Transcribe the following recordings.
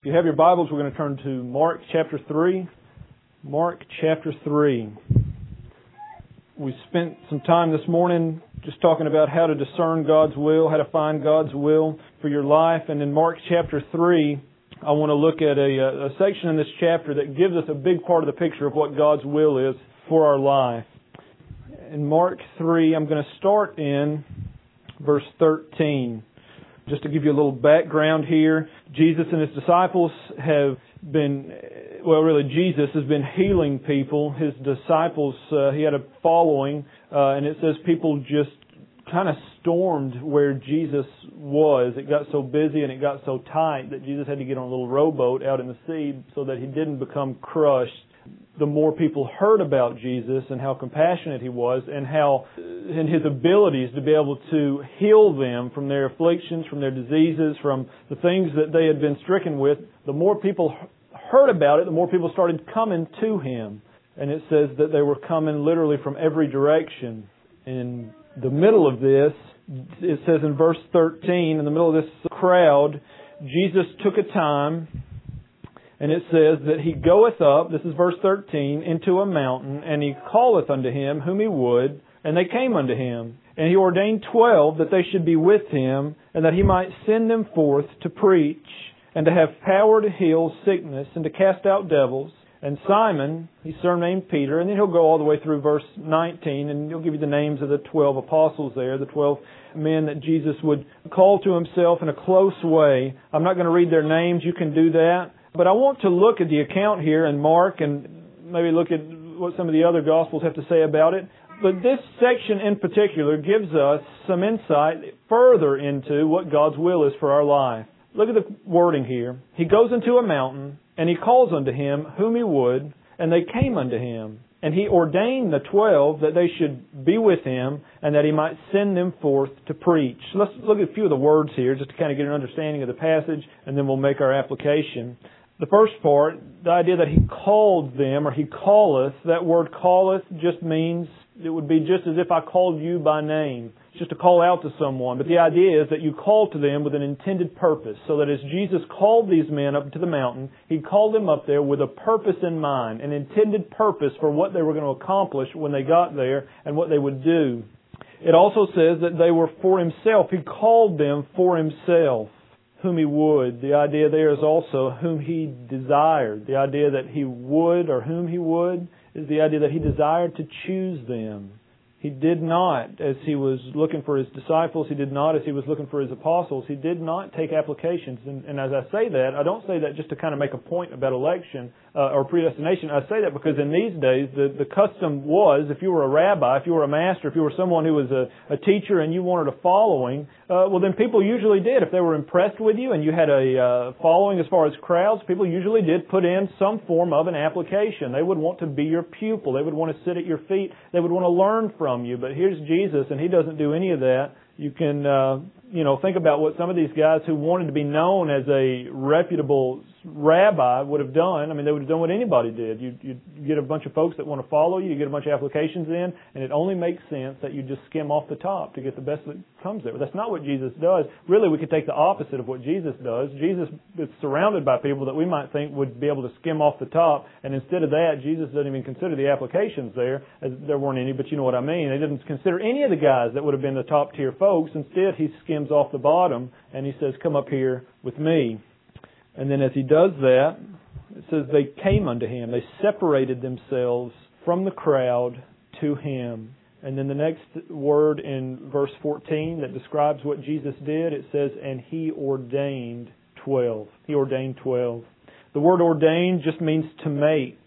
If you have your Bibles, we're going to turn to Mark chapter 3. Mark chapter 3. We spent some time this morning just talking about how to discern God's will, how to find God's will for your life. And in Mark chapter 3, I want to look at a, a section in this chapter that gives us a big part of the picture of what God's will is for our life. In Mark 3, I'm going to start in verse 13. Just to give you a little background here, Jesus and his disciples have been, well, really, Jesus has been healing people. His disciples, uh, he had a following, uh, and it says people just kind of stormed where Jesus was. It got so busy and it got so tight that Jesus had to get on a little rowboat out in the sea so that he didn't become crushed the more people heard about Jesus and how compassionate he was and how and his abilities to be able to heal them from their afflictions, from their diseases, from the things that they had been stricken with, the more people heard about it, the more people started coming to him. And it says that they were coming literally from every direction. In the middle of this, it says in verse 13, in the middle of this crowd, Jesus took a time and it says that he goeth up, this is verse 13, into a mountain, and he calleth unto him whom he would, and they came unto him. And he ordained twelve that they should be with him, and that he might send them forth to preach, and to have power to heal sickness, and to cast out devils. And Simon, he's surnamed Peter, and then he'll go all the way through verse 19, and he'll give you the names of the twelve apostles there, the twelve men that Jesus would call to himself in a close way. I'm not going to read their names, you can do that. But I want to look at the account here in Mark and maybe look at what some of the other Gospels have to say about it. But this section in particular gives us some insight further into what God's will is for our life. Look at the wording here. He goes into a mountain, and he calls unto him whom he would, and they came unto him. And he ordained the twelve that they should be with him, and that he might send them forth to preach. Let's look at a few of the words here, just to kind of get an understanding of the passage, and then we'll make our application. The first part, the idea that he called them or he calleth, that word calleth just means it would be just as if I called you by name. It's just to call out to someone. But the idea is that you call to them with an intended purpose. So that as Jesus called these men up to the mountain, he called them up there with a purpose in mind, an intended purpose for what they were going to accomplish when they got there and what they would do. It also says that they were for himself. He called them for himself whom he would. The idea there is also whom he desired. The idea that he would or whom he would is the idea that he desired to choose them. He did not, as he was looking for his disciples, he did not, as he was looking for his apostles, he did not take applications. And, and as I say that, I don't say that just to kind of make a point about election uh, or predestination. I say that because in these days, the, the custom was if you were a rabbi, if you were a master, if you were someone who was a, a teacher and you wanted a following, uh, well, then people usually did. If they were impressed with you and you had a uh, following as far as crowds, people usually did put in some form of an application. They would want to be your pupil. They would want to sit at your feet. They would want to learn from you. But here's Jesus, and he doesn't do any of that. You can, uh, you know, think about what some of these guys who wanted to be known as a reputable rabbi would have done. I mean, they would have done what anybody did. You, you get a bunch of folks that want to follow you, you get a bunch of applications in, and it only makes sense that you just skim off the top to get the best that comes there. But that's not what Jesus does. Really, we could take the opposite of what Jesus does. Jesus is surrounded by people that we might think would be able to skim off the top, and instead of that, Jesus doesn't even consider the applications there, as there weren't any, but you know what I mean. He didn't consider any of the guys that would have been the top tier folks. Instead, he skims off the bottom, and he says, come up here with me. And then as he does that, it says they came unto him. They separated themselves from the crowd to him. And then the next word in verse 14 that describes what Jesus did, it says, and he ordained 12. He ordained 12. The word ordained just means to make,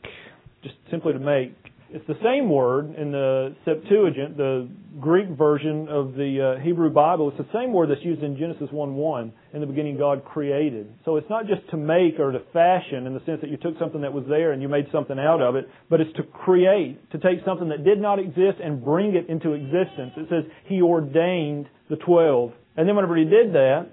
just simply to make. It's the same word in the Septuagint, the Greek version of the uh, Hebrew Bible. It's the same word that's used in Genesis 1:1. In the beginning, God created. So it's not just to make or to fashion in the sense that you took something that was there and you made something out of it, but it's to create, to take something that did not exist and bring it into existence. It says He ordained the twelve, and then whenever He did that,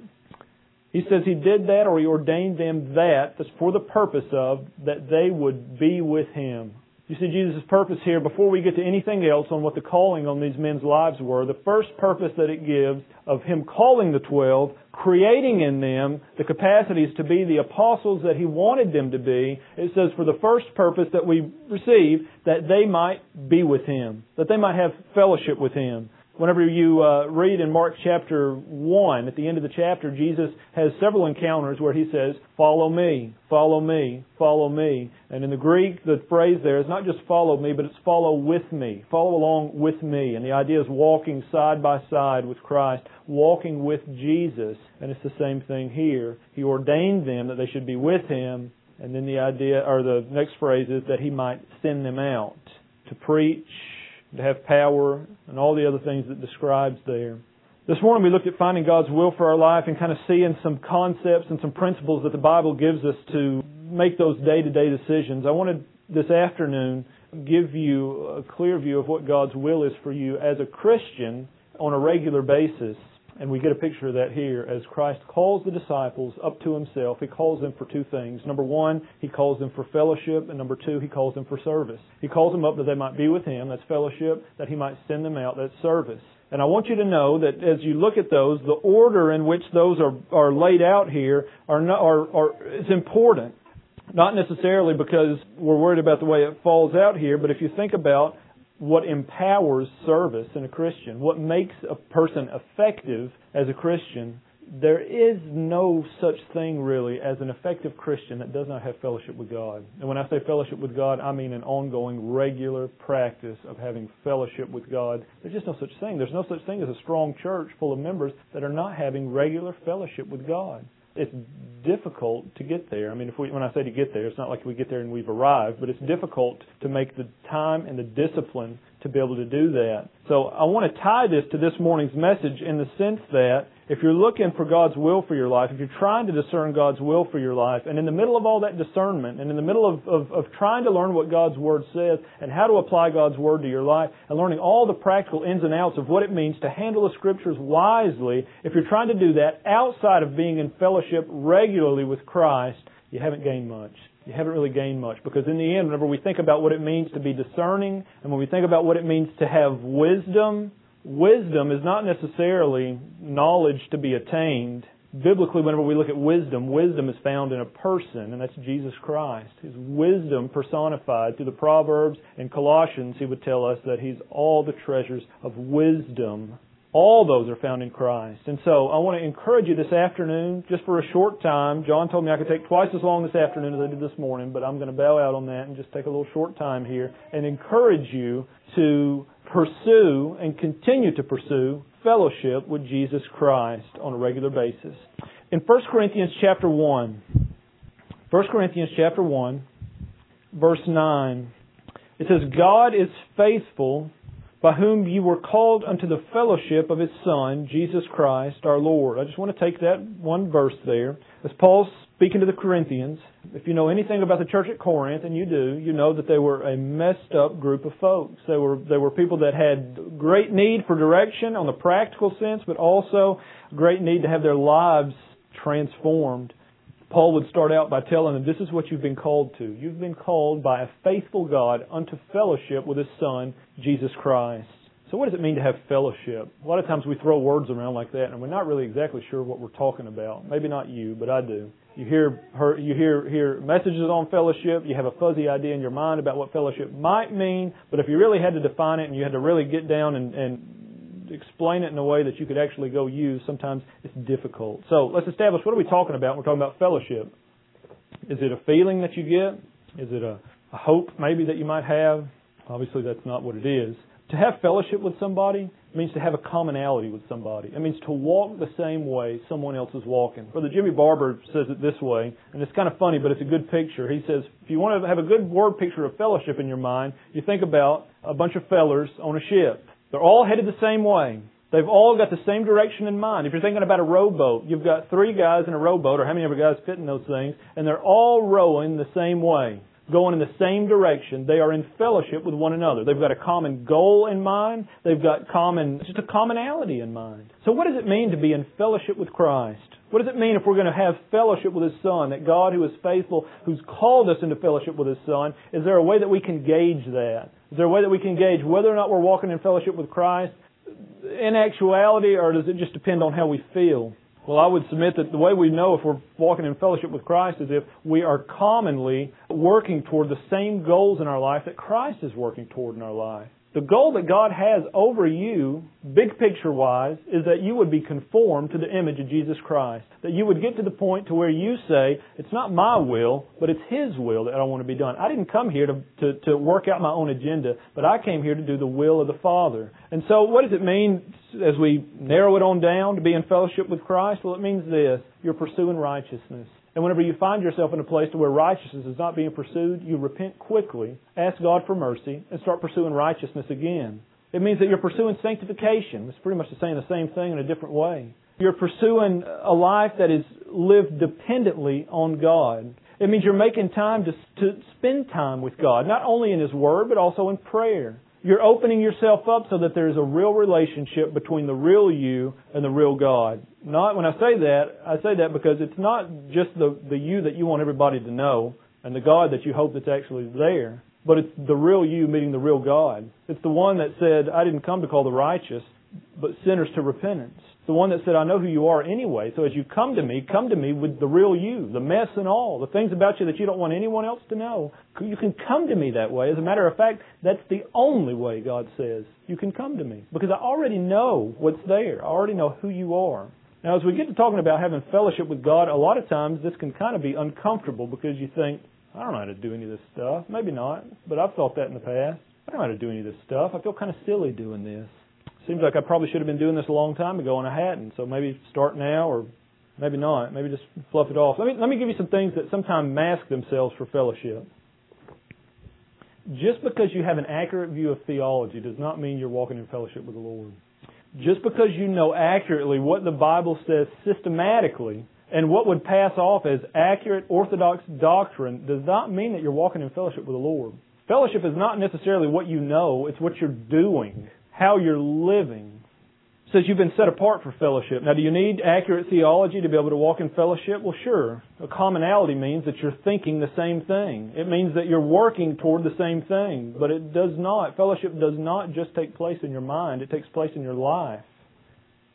he says he did that or he ordained them that, that's for the purpose of, that they would be with him You see Jesus' purpose here, before we get to anything else on what the calling on these men's lives were, the first purpose that it gives of Him calling the twelve, creating in them the capacities to be the apostles that He wanted them to be, it says for the first purpose that we receive, that they might be with Him, that they might have fellowship with Him. Whenever you uh, read in Mark chapter 1, at the end of the chapter, Jesus has several encounters where he says, Follow me, follow me, follow me. And in the Greek, the phrase there is not just follow me, but it's follow with me, follow along with me. And the idea is walking side by side with Christ, walking with Jesus. And it's the same thing here. He ordained them that they should be with Him. And then the idea, or the next phrase is that He might send them out to preach, to have power, and all the other things that describes there. This morning we looked at finding God's will for our life and kind of seeing some concepts and some principles that the Bible gives us to make those day to day decisions. I wanted this afternoon give you a clear view of what God's will is for you as a Christian on a regular basis. And we get a picture of that here as Christ calls the disciples up to himself. He calls them for two things. Number one, he calls them for fellowship, and number two, he calls them for service. He calls them up that they might be with him, that's fellowship, that he might send them out, that's service. And I want you to know that as you look at those, the order in which those are, are laid out here are, not, are, are is important. Not necessarily because we're worried about the way it falls out here, but if you think about what empowers service in a Christian, what makes a person effective as a Christian, there is no such thing really as an effective Christian that does not have fellowship with God. And when I say fellowship with God, I mean an ongoing, regular practice of having fellowship with God. There's just no such thing. There's no such thing as a strong church full of members that are not having regular fellowship with God it's difficult to get there. I mean, if we, when I say to get there, it's not like we get there and we've arrived, but it's difficult to make the time and the discipline to be able to do that. So I want to tie this to this morning's message in the sense that if you're looking for God's will for your life, if you're trying to discern God's will for your life, and in the middle of all that discernment, and in the middle of, of, of, trying to learn what God's Word says, and how to apply God's Word to your life, and learning all the practical ins and outs of what it means to handle the Scriptures wisely, if you're trying to do that outside of being in fellowship regularly with Christ, you haven't gained much. You haven't really gained much because in the end, whenever we think about what it means to be discerning and when we think about what it means to have wisdom, wisdom is not necessarily knowledge to be attained. Biblically, whenever we look at wisdom, wisdom is found in a person, and that's Jesus Christ. His wisdom personified through the Proverbs and Colossians, he would tell us that he's all the treasures of wisdom. All those are found in Christ. And so I want to encourage you this afternoon, just for a short time. John told me I could take twice as long this afternoon as I did this morning, but I'm going to bow out on that and just take a little short time here and encourage you to pursue and continue to pursue fellowship with Jesus Christ on a regular basis. In 1 Corinthians chapter 1, 1 Corinthians chapter 1, verse 9, it says, God is faithful by whom you were called unto the fellowship of his Son, Jesus Christ our Lord. I just want to take that one verse there. As Paul's speaking to the Corinthians, if you know anything about the church at Corinth, and you do, you know that they were a messed up group of folks. They were, they were people that had great need for direction on the practical sense, but also great need to have their lives transformed. Paul would start out by telling them, This is what you've been called to. You've been called by a faithful God unto fellowship with His Son, Jesus Christ. So, what does it mean to have fellowship? A lot of times we throw words around like that, and we're not really exactly sure what we're talking about. Maybe not you, but I do. You hear you hear hear messages on fellowship. You have a fuzzy idea in your mind about what fellowship might mean, but if you really had to define it and you had to really get down and, and explain it in a way that you could actually go use, sometimes it's difficult. So let's establish what are we talking about we're talking about fellowship. Is it a feeling that you get? Is it a, a hope maybe that you might have? Obviously, that's not what it is. To have fellowship with somebody means to have a commonality with somebody. It means to walk the same way someone else is walking. Brother Jimmy Barber says it this way, and it's kind of funny, but it's a good picture. He says, if you want to have a good word picture of fellowship in your mind, you think about a bunch of fellers on a ship. They're all headed the same way. They've all got the same direction in mind. If you're thinking about a rowboat, you've got three guys in a rowboat, or how many other guys fit in those things, and they're all rowing the same way, going in the same direction. They are in fellowship with one another. They've got a common goal in mind. They've got common, just a commonality in mind. So what does it mean to be in fellowship with Christ? What does it mean if we're going to have fellowship with His Son? That God who is faithful, who's called us into fellowship with His Son, is there a way that we can gauge that? Is there a way that we can gauge whether or not we're walking in fellowship with Christ in actuality, or does it just depend on how we feel? Well, I would submit that the way we know if we're walking in fellowship with Christ is if we are commonly working toward the same goals in our life that Christ is working toward in our life. The goal that God has over you, big picture wise, is that you would be conformed to the image of Jesus Christ. That you would get to the point to where you say, it's not my will, but it's His will that I want to be done. I didn't come here to, to, to work out my own agenda, but I came here to do the will of the Father. And so what does it mean as we narrow it on down to be in fellowship with Christ? Well, it means this. You're pursuing righteousness. And whenever you find yourself in a place to where righteousness is not being pursued, you repent quickly, ask God for mercy, and start pursuing righteousness again. It means that you're pursuing sanctification. It's pretty much saying the same thing in a different way. You're pursuing a life that is lived dependently on God. It means you're making time to, to spend time with God, not only in His Word, but also in prayer. You're opening yourself up so that there's a real relationship between the real you and the real God. Not when I say that, I say that because it's not just the, the you that you want everybody to know and the God that you hope that's actually there, but it's the real you meeting the real God. It's the one that said, I didn't come to call the righteous, but sinners to repentance the one that said, I know who you are anyway. So as you come to me, come to me with the real you, the mess and all, the things about you that you don't want anyone else to know. You can come to me that way. As a matter of fact, that's the only way God says you can come to me. Because I already know what's there. I already know who you are. Now, as we get to talking about having fellowship with God, a lot of times this can kind of be uncomfortable because you think, I don't know how to do any of this stuff. Maybe not, but I've thought that in the past. I don't know how to do any of this stuff. I feel kind of silly doing this seems like I probably should have been doing this a long time ago and I hadn't. So maybe start now or maybe not. Maybe just fluff it off. Let me let me give you some things that sometimes mask themselves for fellowship. Just because you have an accurate view of theology does not mean you're walking in fellowship with the Lord. Just because you know accurately what the Bible says systematically and what would pass off as accurate orthodox doctrine does not mean that you're walking in fellowship with the Lord. Fellowship is not necessarily what you know, it's what you're doing how you're living. Says you've been set apart for fellowship. Now, do you need accurate theology to be able to walk in fellowship? Well, sure. A commonality means that you're thinking the same thing. It means that you're working toward the same thing. But it does not, fellowship does not just take place in your mind, it takes place in your life.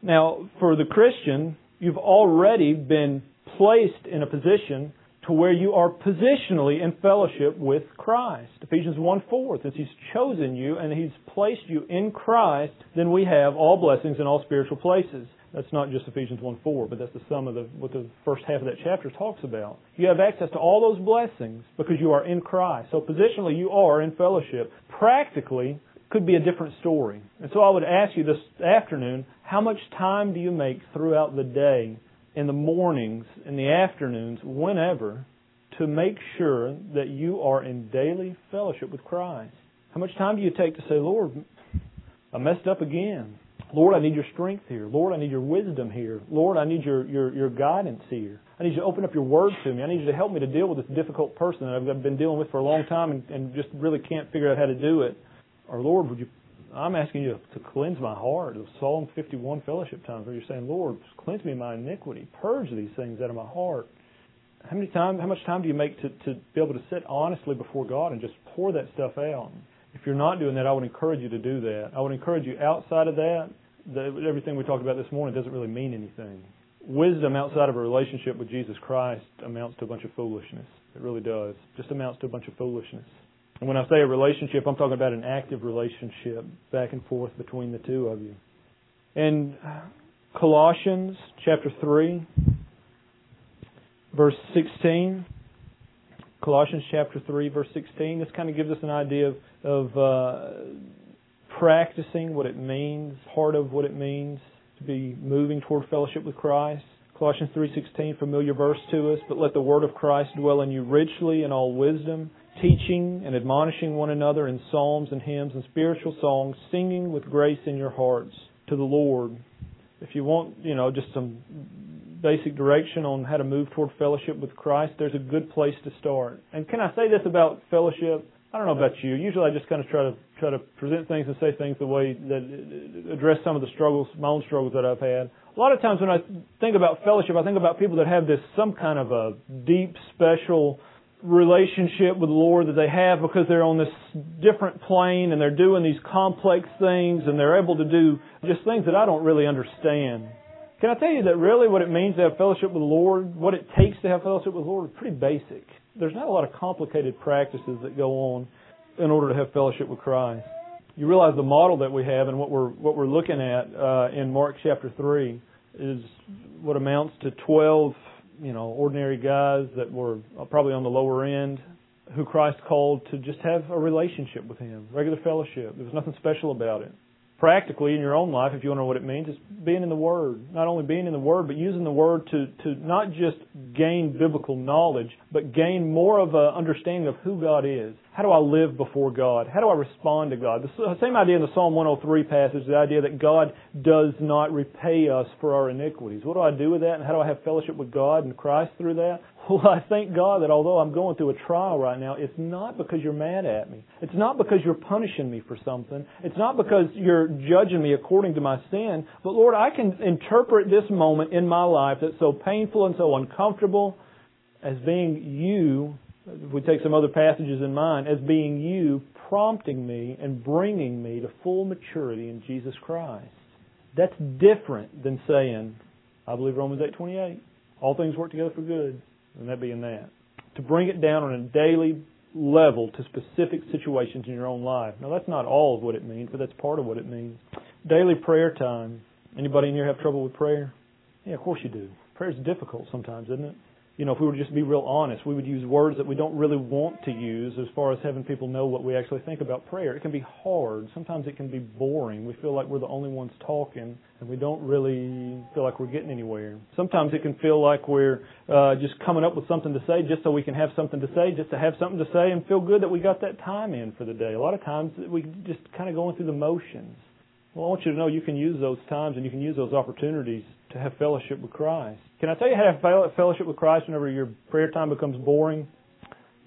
Now, for the Christian, you've already been placed in a position to where you are positionally in fellowship with Christ. Ephesians 1 4, since He's chosen you and He's placed you in Christ, then we have all blessings in all spiritual places. That's not just Ephesians 1 4, but that's the sum of the, what the first half of that chapter talks about. You have access to all those blessings because you are in Christ. So positionally, you are in fellowship. Practically, could be a different story. And so I would ask you this afternoon, how much time do you make throughout the day in the mornings, in the afternoons, whenever, to make sure that you are in daily fellowship with Christ. How much time do you take to say, Lord, I messed up again. Lord, I need your strength here. Lord, I need your wisdom here. Lord, I need your, your, your guidance here. I need you to open up your word to me. I need you to help me to deal with this difficult person that I've been dealing with for a long time and, and just really can't figure out how to do it. Or Lord, would you I'm asking you to cleanse my heart. Psalm 51 fellowship times where you're saying, Lord, cleanse me of my iniquity. Purge these things out of my heart. How many time, how much time do you make to, to be able to sit honestly before God and just pour that stuff out? If you're not doing that, I would encourage you to do that. I would encourage you outside of that, that everything we talked about this morning doesn't really mean anything. Wisdom outside of a relationship with Jesus Christ amounts to a bunch of foolishness. It really does. Just amounts to a bunch of foolishness. And when I say a relationship, I'm talking about an active relationship back and forth between the two of you. In Colossians chapter 3, verse 16, Colossians chapter 3, verse 16, this kind of gives us an idea of, of uh, practicing what it means, part of what it means to be moving toward fellowship with Christ. Colossians 3:16 familiar verse to us but let the word of Christ dwell in you richly in all wisdom teaching and admonishing one another in psalms and hymns and spiritual songs, singing with grace in your hearts to the Lord. If you want, you know, just some basic direction on how to move toward fellowship with Christ, there's a good place to start. And can I say this about fellowship? I don't know about you. Usually, I just kind of try to try to present things and say things the way that address some of the struggles, my own struggles that I've had. A lot of times when I think about fellowship, I think about people that have this some kind of a deep, special relationship with the Lord that they have because they're on this different plane and they're doing these complex things and they're able to do just things that I don't really understand. Can I tell you that really what it means to have fellowship with the Lord, what it takes to have fellowship with the Lord is pretty basic. There's not a lot of complicated practices that go on in order to have fellowship with Christ. You realize the model that we have and what we're what we're looking at uh, in Mark chapter three is what amounts to twelve you know, ordinary guys that were probably on the lower end who Christ called to just have a relationship with Him, regular fellowship. There was nothing special about it. Practically in your own life, if you want to know what it means, it's being in the Word. Not only being in the Word, but using the Word to, to not just gain biblical knowledge, but gain more of an understanding of who God is. How do I live before God? How do I respond to God? The same idea in the Psalm 103 passage, the idea that God does not repay us for our iniquities. What do I do with that, and how do I have fellowship with God and Christ through that? Well, I thank God that although I'm going through a trial right now, it's not because you're mad at me. It's not because you're punishing me for something. It's not because you're judging me according to my sin. But Lord, I can interpret this moment in my life that's so painful and so uncomfortable as being you if we take some other passages in mind, as being you prompting me and bringing me to full maturity in Jesus Christ. That's different than saying, I believe Romans 8:28. All things work together for good, and that being that. To bring it down on a daily level to specific situations in your own life. Now that's not all of what it means, but that's part of what it means. Daily prayer time. Anybody in here have trouble with prayer? Yeah, of course you do. Prayer is difficult sometimes, isn't it? You know, if we were to just be real honest, we would use words that we don't really want to use as far as having people know what we actually think about prayer. It can be hard. Sometimes it can be boring. We feel like we're the only ones talking and we don't really feel like we're getting anywhere. Sometimes it can feel like we're uh, just coming up with something to say just so we can have something to say, just to have something to say and feel good that we got that time in for the day. A lot of times we just kind of going through the motions. Well, I want you to know you can use those times and you can use those opportunities to have fellowship with Christ. Can I tell you how to have fellowship with Christ whenever your prayer time becomes boring?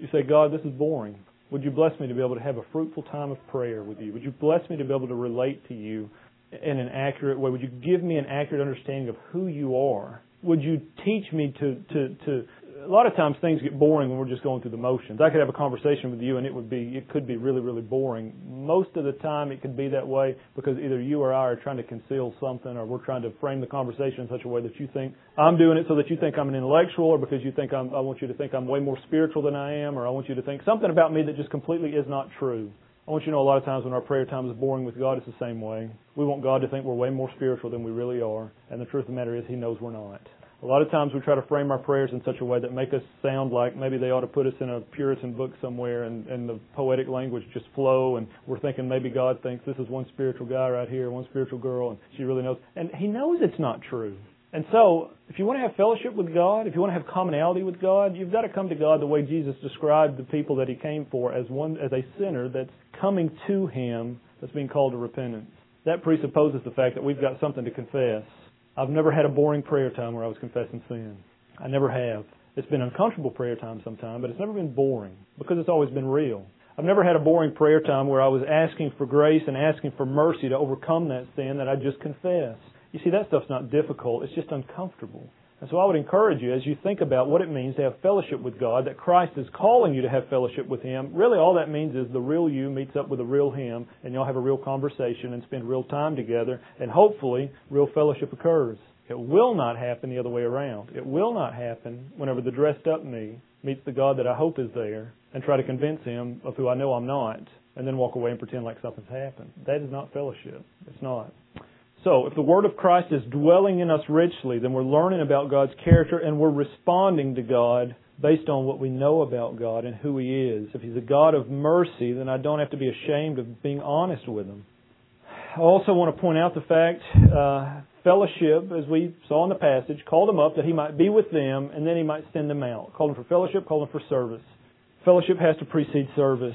You say, God, this is boring. Would you bless me to be able to have a fruitful time of prayer with you? Would you bless me to be able to relate to you in an accurate way? Would you give me an accurate understanding of who you are? Would you teach me to, to, to a lot of times things get boring when we're just going through the motions. I could have a conversation with you and it would be it could be really really boring. Most of the time it could be that way because either you or I are trying to conceal something or we're trying to frame the conversation in such a way that you think I'm doing it so that you think I'm an intellectual or because you think I'm I want you to think I'm way more spiritual than I am or I want you to think something about me that just completely is not true. I want you to know a lot of times when our prayer time is boring with God, it's the same way. We want God to think we're way more spiritual than we really are. And the truth of the matter is, He knows we're not. A lot of times we try to frame our prayers in such a way that make us sound like maybe they ought to put us in a Puritan book somewhere and, and the poetic language just flow and we're thinking maybe God thinks this is one spiritual guy right here, one spiritual girl, and she really knows. And He knows it's not true. And so, if you want to have fellowship with God, if you want to have commonality with God, you've got to come to God the way Jesus described the people that He came for as one as a sinner that's coming to Him that's being called to repentance. That presupposes the fact that we've got something to confess I've never had a boring prayer time where I was confessing sin. I never have. It's been uncomfortable prayer time sometimes, but it's never been boring because it's always been real. I've never had a boring prayer time where I was asking for grace and asking for mercy to overcome that sin that I just confessed. You see, that stuff's not difficult. It's just uncomfortable. And so I would encourage you as you think about what it means to have fellowship with God, that Christ is calling you to have fellowship with Him. Really, all that means is the real you meets up with the real Him, and y'all have a real conversation and spend real time together, and hopefully, real fellowship occurs. It will not happen the other way around. It will not happen whenever the dressed up me meets the God that I hope is there and try to convince Him of who I know I'm not, and then walk away and pretend like something's happened. That is not fellowship. It's not. So, if the Word of Christ is dwelling in us richly, then we're learning about God's character and we're responding to God based on what we know about God and who He is. If He's a God of mercy, then I don't have to be ashamed of being honest with Him. I also want to point out the fact, uh, fellowship, as we saw in the passage, called Him up that He might be with them and then He might send them out. Called them for fellowship, called them for service. Fellowship has to precede service.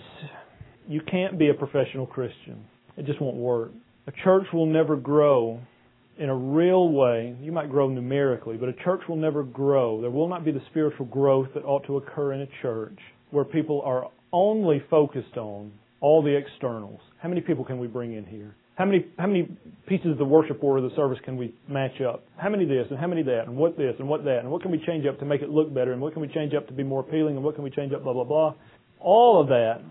You can't be a professional Christian. It just won't work. A church will never grow in a real way. You might grow numerically, but a church will never grow. There will not be the spiritual growth that ought to occur in a church where people are only focused on all the externals. How many people can we bring in here? How many how many pieces of the worship or the service can we match up? How many this and how many that and what this and what that and what can we change up to make it look better and what can we change up to be more appealing and what can we change up blah blah blah. All of that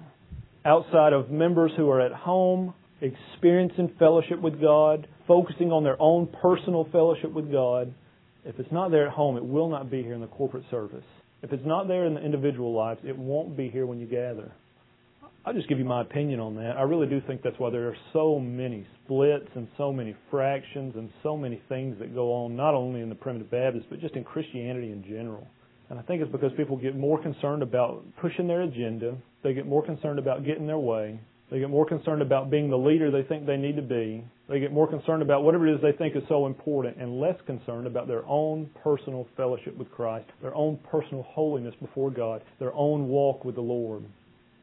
outside of members who are at home experiencing fellowship with God, focusing on their own personal fellowship with God. If it's not there at home, it will not be here in the corporate service. If it's not there in the individual lives, it won't be here when you gather. I'll just give you my opinion on that. I really do think that's why there are so many splits and so many fractions and so many things that go on, not only in the primitive Baptist, but just in Christianity in general. And I think it's because people get more concerned about pushing their agenda. They get more concerned about getting their way. They get more concerned about being the leader they think they need to be. They get more concerned about whatever it is they think is so important and less concerned about their own personal fellowship with Christ, their own personal holiness before God, their own walk with the Lord.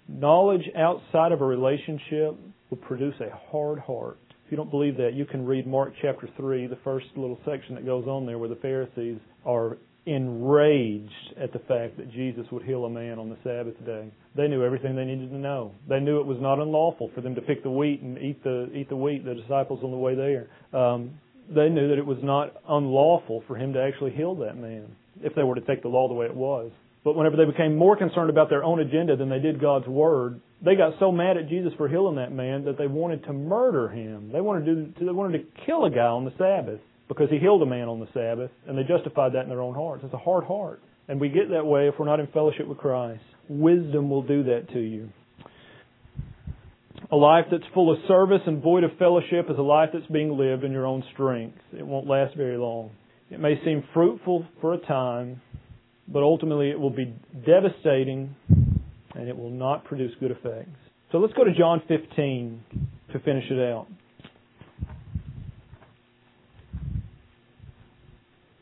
Knowledge outside of a relationship will produce a hard heart. If you don't believe that, you can read Mark chapter 3, the first little section that goes on there where the Pharisees are enraged at the fact that Jesus would heal a man on the Sabbath day. They knew everything they needed to know. They knew it was not unlawful for them to pick the wheat and eat the eat the wheat. The disciples on the way there, um, they knew that it was not unlawful for him to actually heal that man if they were to take the law the way it was. But whenever they became more concerned about their own agenda than they did God's word, they got so mad at Jesus for healing that man that they wanted to murder him. They wanted to they wanted to kill a guy on the Sabbath because he healed a man on the Sabbath, and they justified that in their own hearts. It's a hard heart. And we get that way if we're not in fellowship with Christ. Wisdom will do that to you. A life that's full of service and void of fellowship is a life that's being lived in your own strength. It won't last very long. It may seem fruitful for a time, but ultimately it will be devastating and it will not produce good effects. So let's go to John 15 to finish it out.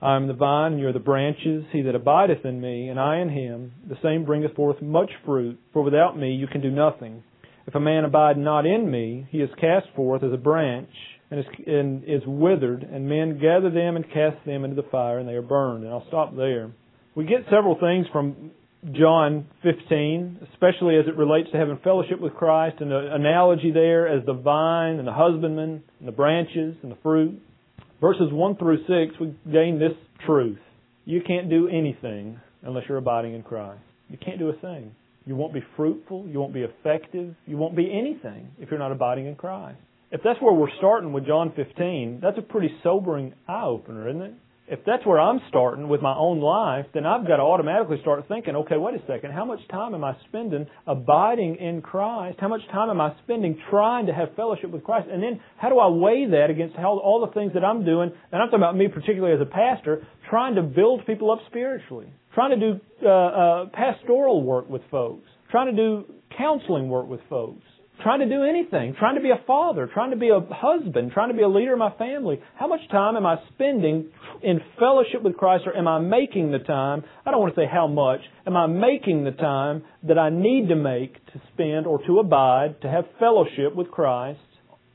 I am the vine, and you are the branches. He that abideth in me, and I in him, the same bringeth forth much fruit, for without me you can do nothing. If a man abide not in me, he is cast forth as a branch, and is, and is withered, and men gather them and cast them into the fire, and they are burned. And I'll stop there. We get several things from John 15, especially as it relates to having fellowship with Christ, and the analogy there as the vine and the husbandman, and the branches and the fruit. Verses 1 through 6, we gain this truth. You can't do anything unless you're abiding in Christ. You can't do a thing. You won't be fruitful. You won't be effective. You won't be anything if you're not abiding in Christ. If that's where we're starting with John 15, that's a pretty sobering eye opener, isn't it? If that's where I'm starting with my own life, then I've got to automatically start thinking, okay, wait a second, how much time am I spending abiding in Christ? How much time am I spending trying to have fellowship with Christ? And then how do I weigh that against how, all the things that I'm doing, and I'm talking about me particularly as a pastor, trying to build people up spiritually, trying to do uh, uh, pastoral work with folks, trying to do counseling work with folks trying to do anything, trying to be a father, trying to be a husband, trying to be a leader of my family. How much time am I spending in fellowship with Christ or am I making the time? I don't want to say how much. Am I making the time that I need to make to spend or to abide, to have fellowship with Christ?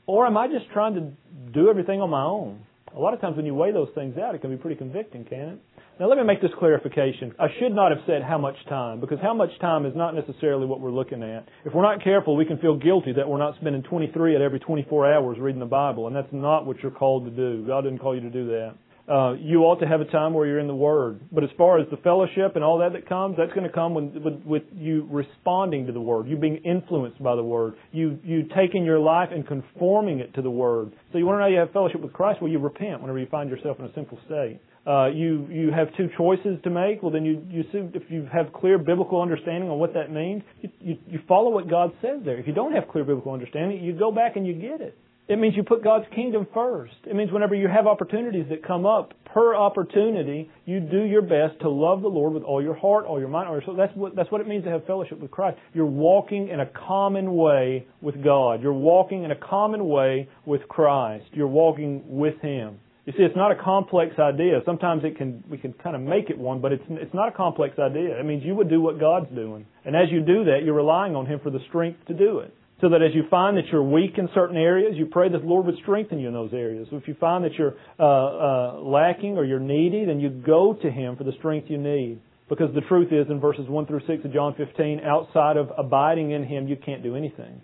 Or am I just trying to do everything on my own? A lot of times when you weigh those things out, it can be pretty convicting, can it? Now let me make this clarification. I should not have said how much time, because how much time is not necessarily what we're looking at. If we're not careful, we can feel guilty that we're not spending 23 at every 24 hours reading the Bible, and that's not what you're called to do. God didn't call you to do that. Uh, you ought to have a time where you're in the Word. But as far as the fellowship and all that that comes, that's going to come with, with, with you responding to the Word, you being influenced by the Word, you you taking your life and conforming it to the Word. So you want to know you have fellowship with Christ? Well, you repent whenever you find yourself in a sinful state uh, you you have two choices to make. Well, then you you if you have clear biblical understanding on what that means, you, you you follow what God says there. If you don't have clear biblical understanding, you go back and you get it. It means you put God's kingdom first. It means whenever you have opportunities that come up, per opportunity, you do your best to love the Lord with all your heart, all your mind, all your soul. That's what, that's what it means to have fellowship with Christ. You're walking in a common way with God. You're walking in a common way with Christ. You're walking with Him. You see, it's not a complex idea. Sometimes it can we can kind of make it one, but it's it's not a complex idea. It means you would do what God's doing, and as you do that, you're relying on Him for the strength to do it. So that as you find that you're weak in certain areas, you pray that the Lord would strengthen you in those areas. If you find that you're uh, uh, lacking or you're needy, then you go to Him for the strength you need. Because the truth is, in verses 1 through 6 of John 15, outside of abiding in Him, you can't do anything.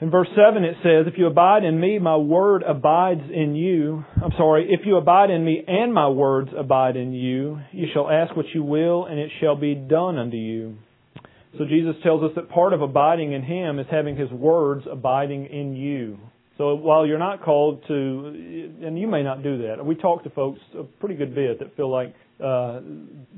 In verse 7 it says, If you abide in me, my word abides in you. I'm sorry, if you abide in me and my words abide in you, you shall ask what you will and it shall be done unto you. So Jesus tells us that part of abiding in Him is having His words abiding in you. So while you're not called to, and you may not do that, we talk to folks a pretty good bit that feel like uh,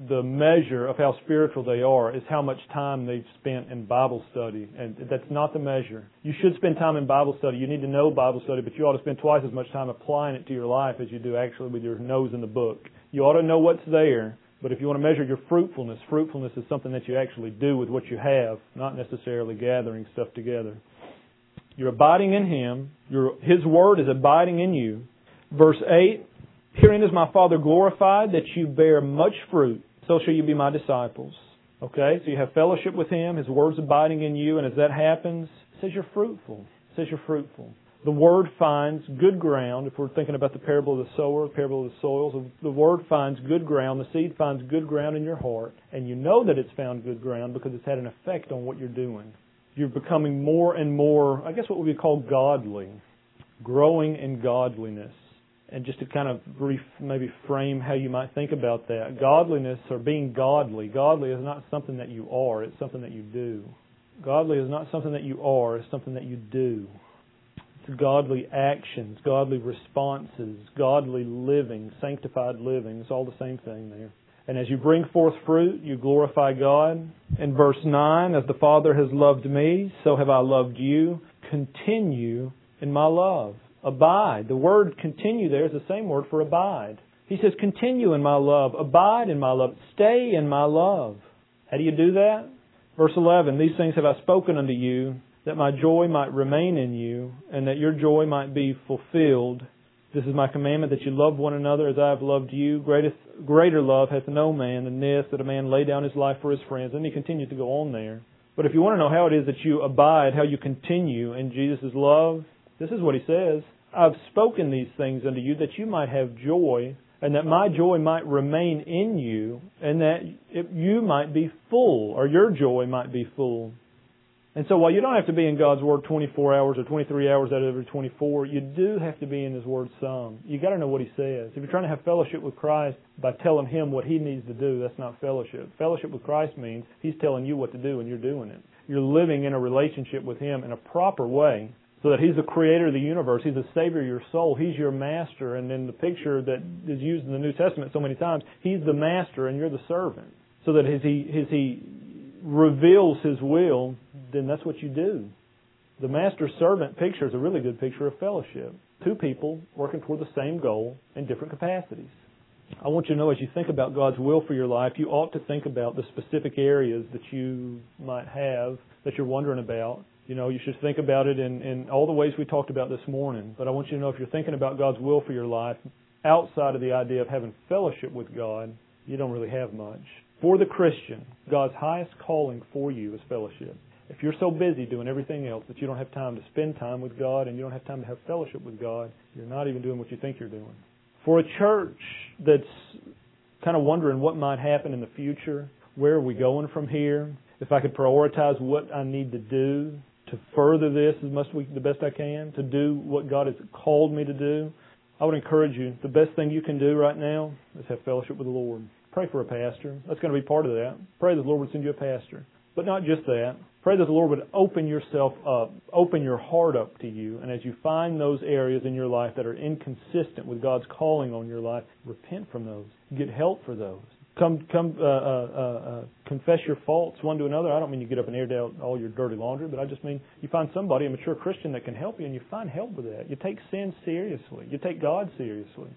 the measure of how spiritual they are is how much time they've spent in Bible study, and that's not the measure. You should spend time in Bible study. You need to know Bible study, but you ought to spend twice as much time applying it to your life as you do actually with your nose in the book. You ought to know what's there, but if you want to measure your fruitfulness, fruitfulness is something that you actually do with what you have, not necessarily gathering stuff together. You're abiding in Him. Your, His Word is abiding in you. Verse 8 Herein is my Father glorified that you bear much fruit, so shall you be my disciples. Okay, so you have fellowship with Him, His Word's abiding in you, and as that happens, it says you're fruitful. It says you're fruitful. The Word finds good ground. If we're thinking about the parable of the sower, the parable of the soils, the Word finds good ground. The seed finds good ground in your heart, and you know that it's found good ground because it's had an effect on what you're doing. You're becoming more and more, I guess what we called godly, growing in godliness and just to kind of brief, maybe frame how you might think about that. Godliness or being godly, godly is not something that you are, it's something that you do. Godly is not something that you are, it's something that you do. Godly actions, godly responses, godly living, sanctified living. It's all the same thing there. And as you bring forth fruit, you glorify God. In verse 9, as the Father has loved me, so have I loved you. Continue in my love. Abide. The word continue there is the same word for abide. He says, continue in my love, abide in my love, stay in my love. How do you do that? Verse 11, these things have I spoken unto you, that my joy might remain in you, and that your joy might be fulfilled. This is my commandment that you love one another as I have loved you. Greatest, greater love hath no man than this, that a man lay down his life for his friends. And he continues to go on there. But if you want to know how it is that you abide, how you continue in Jesus' love, this is what he says. I've spoken these things unto you that you might have joy, and that my joy might remain in you, and that you might be full, or your joy might be full. And so while you don't have to be in God's Word 24 hours or 23 hours out of every 24, you do have to be in His Word some. You got to know what He says. If you're trying to have fellowship with Christ by telling Him what He needs to do, that's not fellowship. Fellowship with Christ means He's telling you what to do and you're doing it. You're living in a relationship with Him in a proper way so that He's the creator of the universe. He's the savior of your soul. He's your master. And in the picture that is used in the New Testament so many times, He's the master and you're the servant. So that as He, as he reveals His will, then that's what you do. The master servant picture is a really good picture of fellowship. Two people working toward the same goal in different capacities. I want you to know as you think about God's will for your life, you ought to think about the specific areas that you might have that you're wondering about you know, you should think about it in, in all the ways we talked about this morning. But I want you to know if you're thinking about God's will for your life, outside of the idea of having fellowship with God, you don't really have much. For the Christian, God's highest calling for you is fellowship. If you're so busy doing everything else that you don't have time to spend time with God and you don't have time to have fellowship with God, you're not even doing what you think you're doing. For a church that's kind of wondering what might happen in the future, where are we going from here? If I could prioritize what I need to do to further this as much the best I can, to do what God has called me to do, I would encourage you. The best thing you can do right now is have fellowship with the Lord. Pray for a pastor. That's going to be part of that. Pray that the Lord would send you a pastor. But not just that. Pray that the Lord would open yourself up, open your heart up to you, and as you find those areas in your life that are inconsistent with God's calling on your life, repent from those. Get help for those. come come uh, uh, uh, confess your faults one to another. I don't mean you get up and air out all your dirty laundry, but I just mean you find somebody, a mature Christian, that can help you, and you find help with that. You take sin seriously. You take God seriously,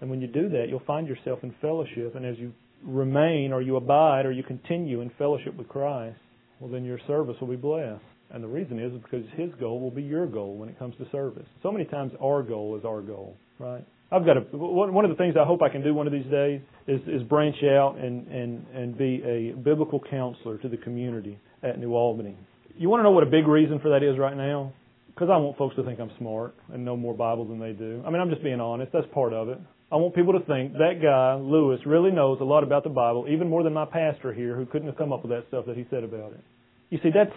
and when you do that, you'll find yourself in fellowship. And as you remain, or you abide, or you continue in fellowship with Christ, well, then your service will be blessed. And the reason is because His goal will be your goal when it comes to service. So many times our goal is our goal, right? I've got a one of the things I hope I can do one of these days is is branch out and and and be a biblical counselor to the community at New Albany. You want to know what a big reason for that is right now? Because I want folks to think I'm smart and know more Bible than they do. I mean, I'm just being honest. That's part of it. I want people to think that guy, Lewis, really knows a lot about the Bible, even more than my pastor here, who couldn't have come up with that stuff that he said about it. You see, that's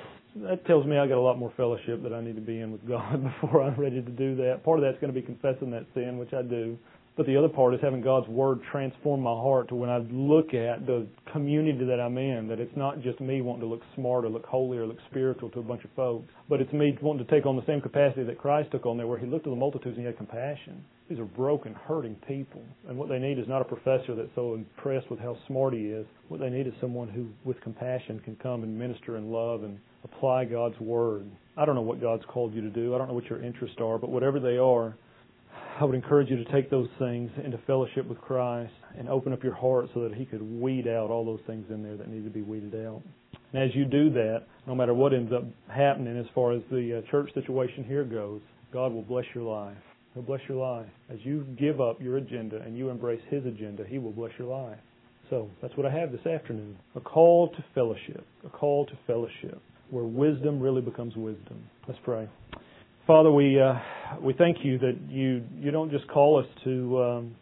that tells me I got a lot more fellowship that I need to be in with God before I'm ready to do that. Part of that's going to be confessing that sin, which I do. But the other part is having God's Word transform my heart to when I look at the community that I'm in, that it's not just me wanting to look smart or look holy or look spiritual to a bunch of folks, but it's me wanting to take on the same capacity that Christ took on there, where He looked at the multitudes and He had compassion. These are broken, hurting people. And what they need is not a professor that's so impressed with how smart he is. What they need is someone who, with compassion, can come and minister and love and apply God's Word. I don't know what God's called you to do. I don't know what your interests are, but whatever they are, I would encourage you to take those things into fellowship with Christ and open up your heart so that He could weed out all those things in there that need to be weeded out. And as you do that, no matter what ends up happening as far as the uh, church situation here goes, God will bless your life. He'll bless your life. As you give up your agenda and you embrace His agenda, He will bless your life. So that's what I have this afternoon. A call to fellowship. A call to fellowship where wisdom really becomes wisdom. Let's pray. Father, we uh, we thank you that you you don't just call us to um,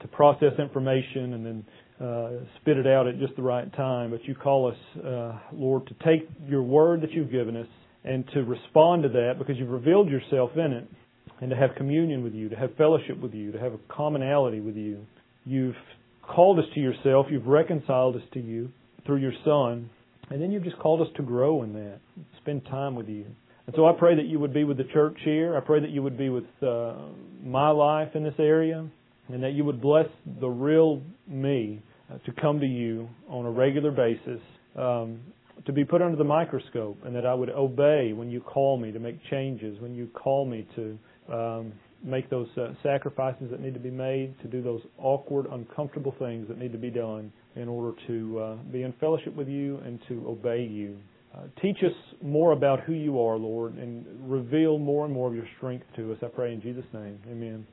to process information and then uh, spit it out at just the right time, but you call us, uh, Lord, to take your word that you've given us and to respond to that because you've revealed yourself in it, and to have communion with you, to have fellowship with you, to have a commonality with you. You've called us to yourself. You've reconciled us to you through your Son, and then you've just called us to grow in that, spend time with you. And so I pray that you would be with the church here. I pray that you would be with uh, my life in this area, and that you would bless the real me uh, to come to you on a regular basis, um, to be put under the microscope, and that I would obey when you call me to make changes, when you call me to um, make those uh, sacrifices that need to be made, to do those awkward, uncomfortable things that need to be done in order to uh, be in fellowship with you and to obey you. Uh, teach us more about who you are, Lord, and reveal more and more of your strength to us. I pray in Jesus' name. Amen.